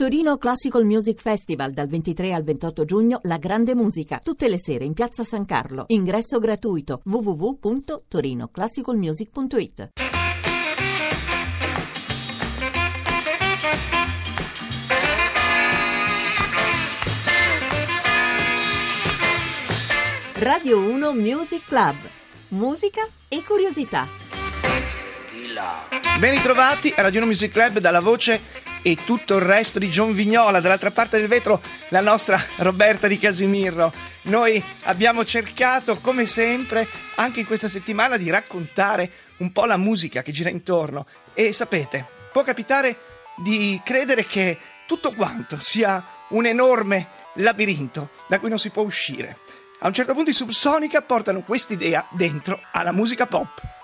Torino Classical Music Festival dal 23 al 28 giugno La Grande Musica, tutte le sere in Piazza San Carlo. Ingresso gratuito www.torinoclassicalmusic.it. Radio 1 Music Club. Musica e curiosità. Ben ritrovati a Radio 1 Music Club dalla voce e tutto il resto di John Vignola. Dall'altra parte del vetro la nostra Roberta di Casimirro. Noi abbiamo cercato, come sempre, anche in questa settimana di raccontare un po' la musica che gira intorno. E sapete, può capitare di credere che tutto quanto sia un enorme labirinto da cui non si può uscire. A un certo punto i Subsonica portano quest'idea dentro alla musica pop.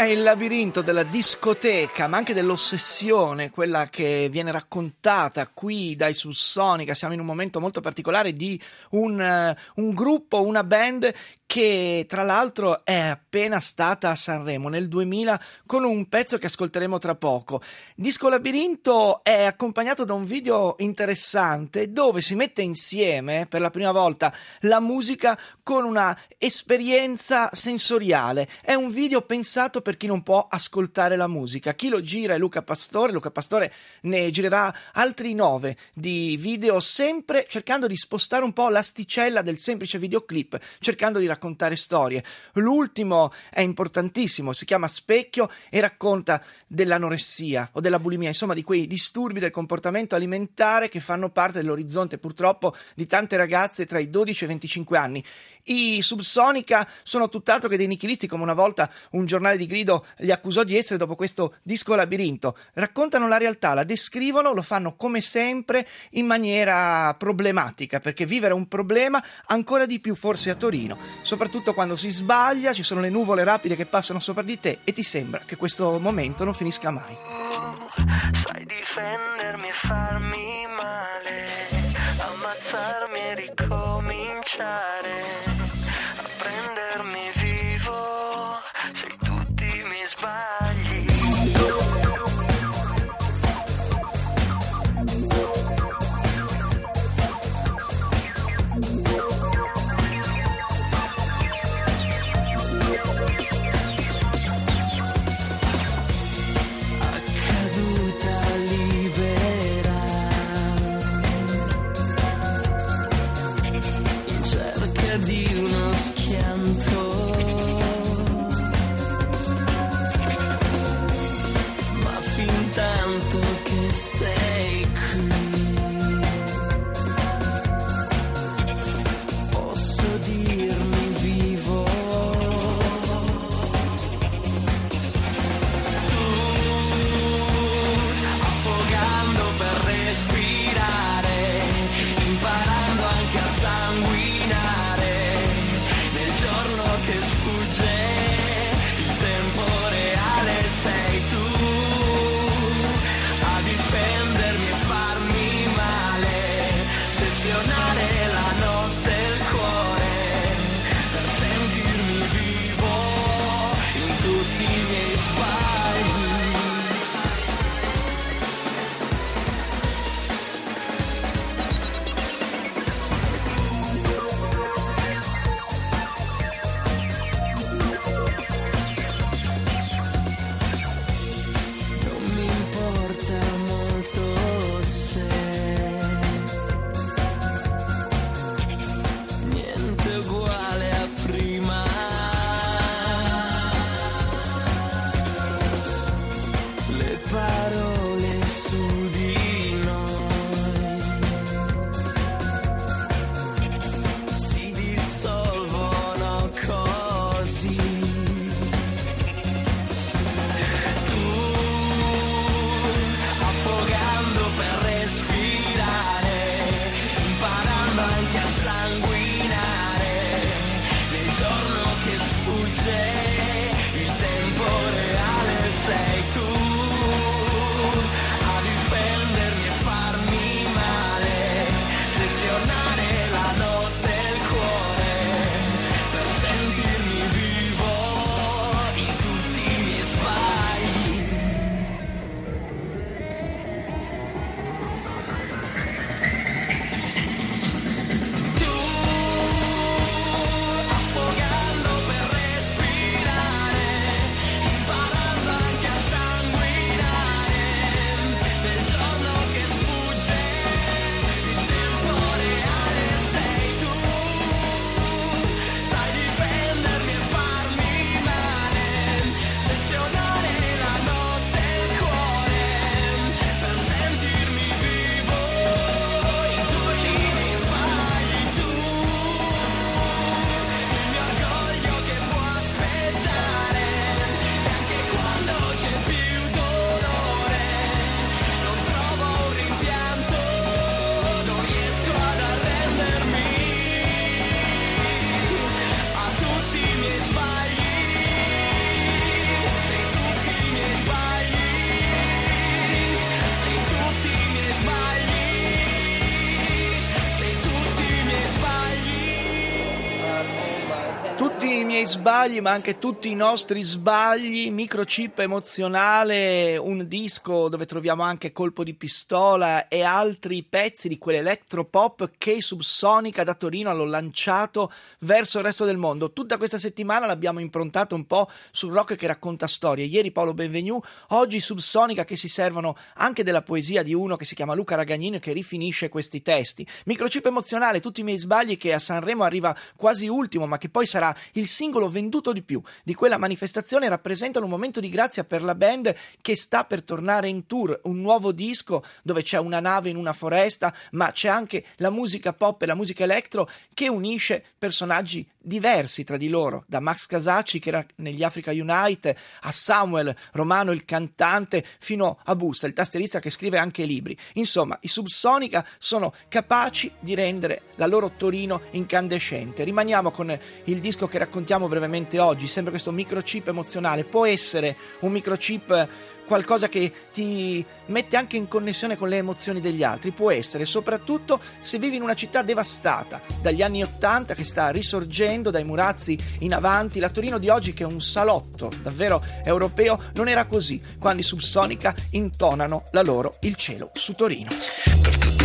È il labirinto della discoteca, ma anche dell'ossessione, quella che viene raccontata qui dai Subsonica. Siamo in un momento molto particolare di un, uh, un gruppo, una band che tra l'altro è appena stata a Sanremo nel 2000 con un pezzo che ascolteremo tra poco. Disco Labirinto è accompagnato da un video interessante dove si mette insieme per la prima volta la musica con una esperienza sensoriale. È un video pensato per chi non può ascoltare la musica. Chi lo gira è Luca Pastore. Luca Pastore ne girerà altri nove di video, sempre cercando di spostare un po' l'asticella del semplice videoclip, cercando di raccontare raccontare storie. L'ultimo è importantissimo, si chiama Specchio e racconta dell'anoressia o della bulimia, insomma di quei disturbi del comportamento alimentare che fanno parte dell'orizzonte purtroppo di tante ragazze tra i 12 e i 25 anni. I Subsonica sono tutt'altro che dei nichilisti, come una volta un giornale di grido li accusò di essere dopo questo disco labirinto. Raccontano la realtà, la descrivono, lo fanno come sempre in maniera problematica, perché vivere un problema ancora di più forse a Torino, soprattutto quando si sbaglia, ci sono le nuvole rapide che passano sopra di te e ti sembra che questo momento non finisca mai. Sai difendermi miei sbagli, ma anche tutti i nostri sbagli, microchip emozionale, un disco dove troviamo anche colpo di pistola e altri pezzi di quell'electropop che Subsonica da Torino hanno lanciato verso il resto del mondo. Tutta questa settimana l'abbiamo improntato un po' sul rock che racconta storie. Ieri Paolo Benvenu, oggi Subsonica che si servono anche della poesia di uno che si chiama Luca Ragagnino e che rifinisce questi testi. Microchip emozionale, tutti i miei sbagli che a Sanremo arriva quasi ultimo, ma che poi sarà il singolo venduto di più di quella manifestazione rappresentano un momento di grazia per la band che sta per tornare in tour, un nuovo disco dove c'è una nave in una foresta, ma c'è anche la musica pop e la musica electro che unisce personaggi diversi tra di loro, da Max Casacci che era negli Africa Unite, a Samuel Romano il cantante, fino a Busta, il tastierista che scrive anche libri. Insomma, i Subsonica sono capaci di rendere la loro Torino incandescente. Rimaniamo con il disco che raccontiamo brevemente oggi, sempre questo microchip emozionale. Può essere un microchip qualcosa che ti mette anche in connessione con le emozioni degli altri, può essere soprattutto se vivi in una città devastata dagli anni Ottanta che sta risorgendo dai murazzi in avanti. La Torino di oggi che è un salotto davvero europeo non era così quando i Subsonica intonano la loro Il cielo su Torino.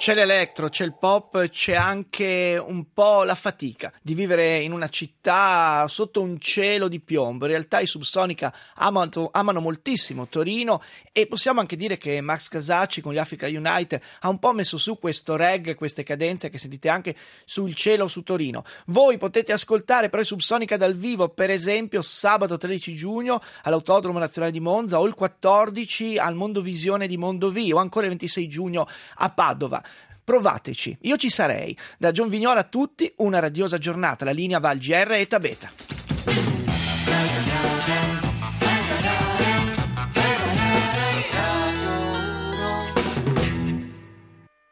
C'è l'elettro, c'è il pop, c'è anche un po' la fatica di vivere in una città sotto un cielo di piombo. In realtà i Subsonica amano, amano moltissimo Torino e possiamo anche dire che Max Casacci con gli Africa Unite ha un po' messo su questo reg, queste cadenze che sentite anche sul cielo su Torino. Voi potete ascoltare però i Subsonica dal vivo, per esempio sabato 13 giugno all'Autodromo Nazionale di Monza o il 14 al Mondovisione di Mondovì o ancora il 26 giugno a Padova. Provateci, io ci sarei. Da John Vignola a tutti, una radiosa giornata. La linea va al GR e Tabeta.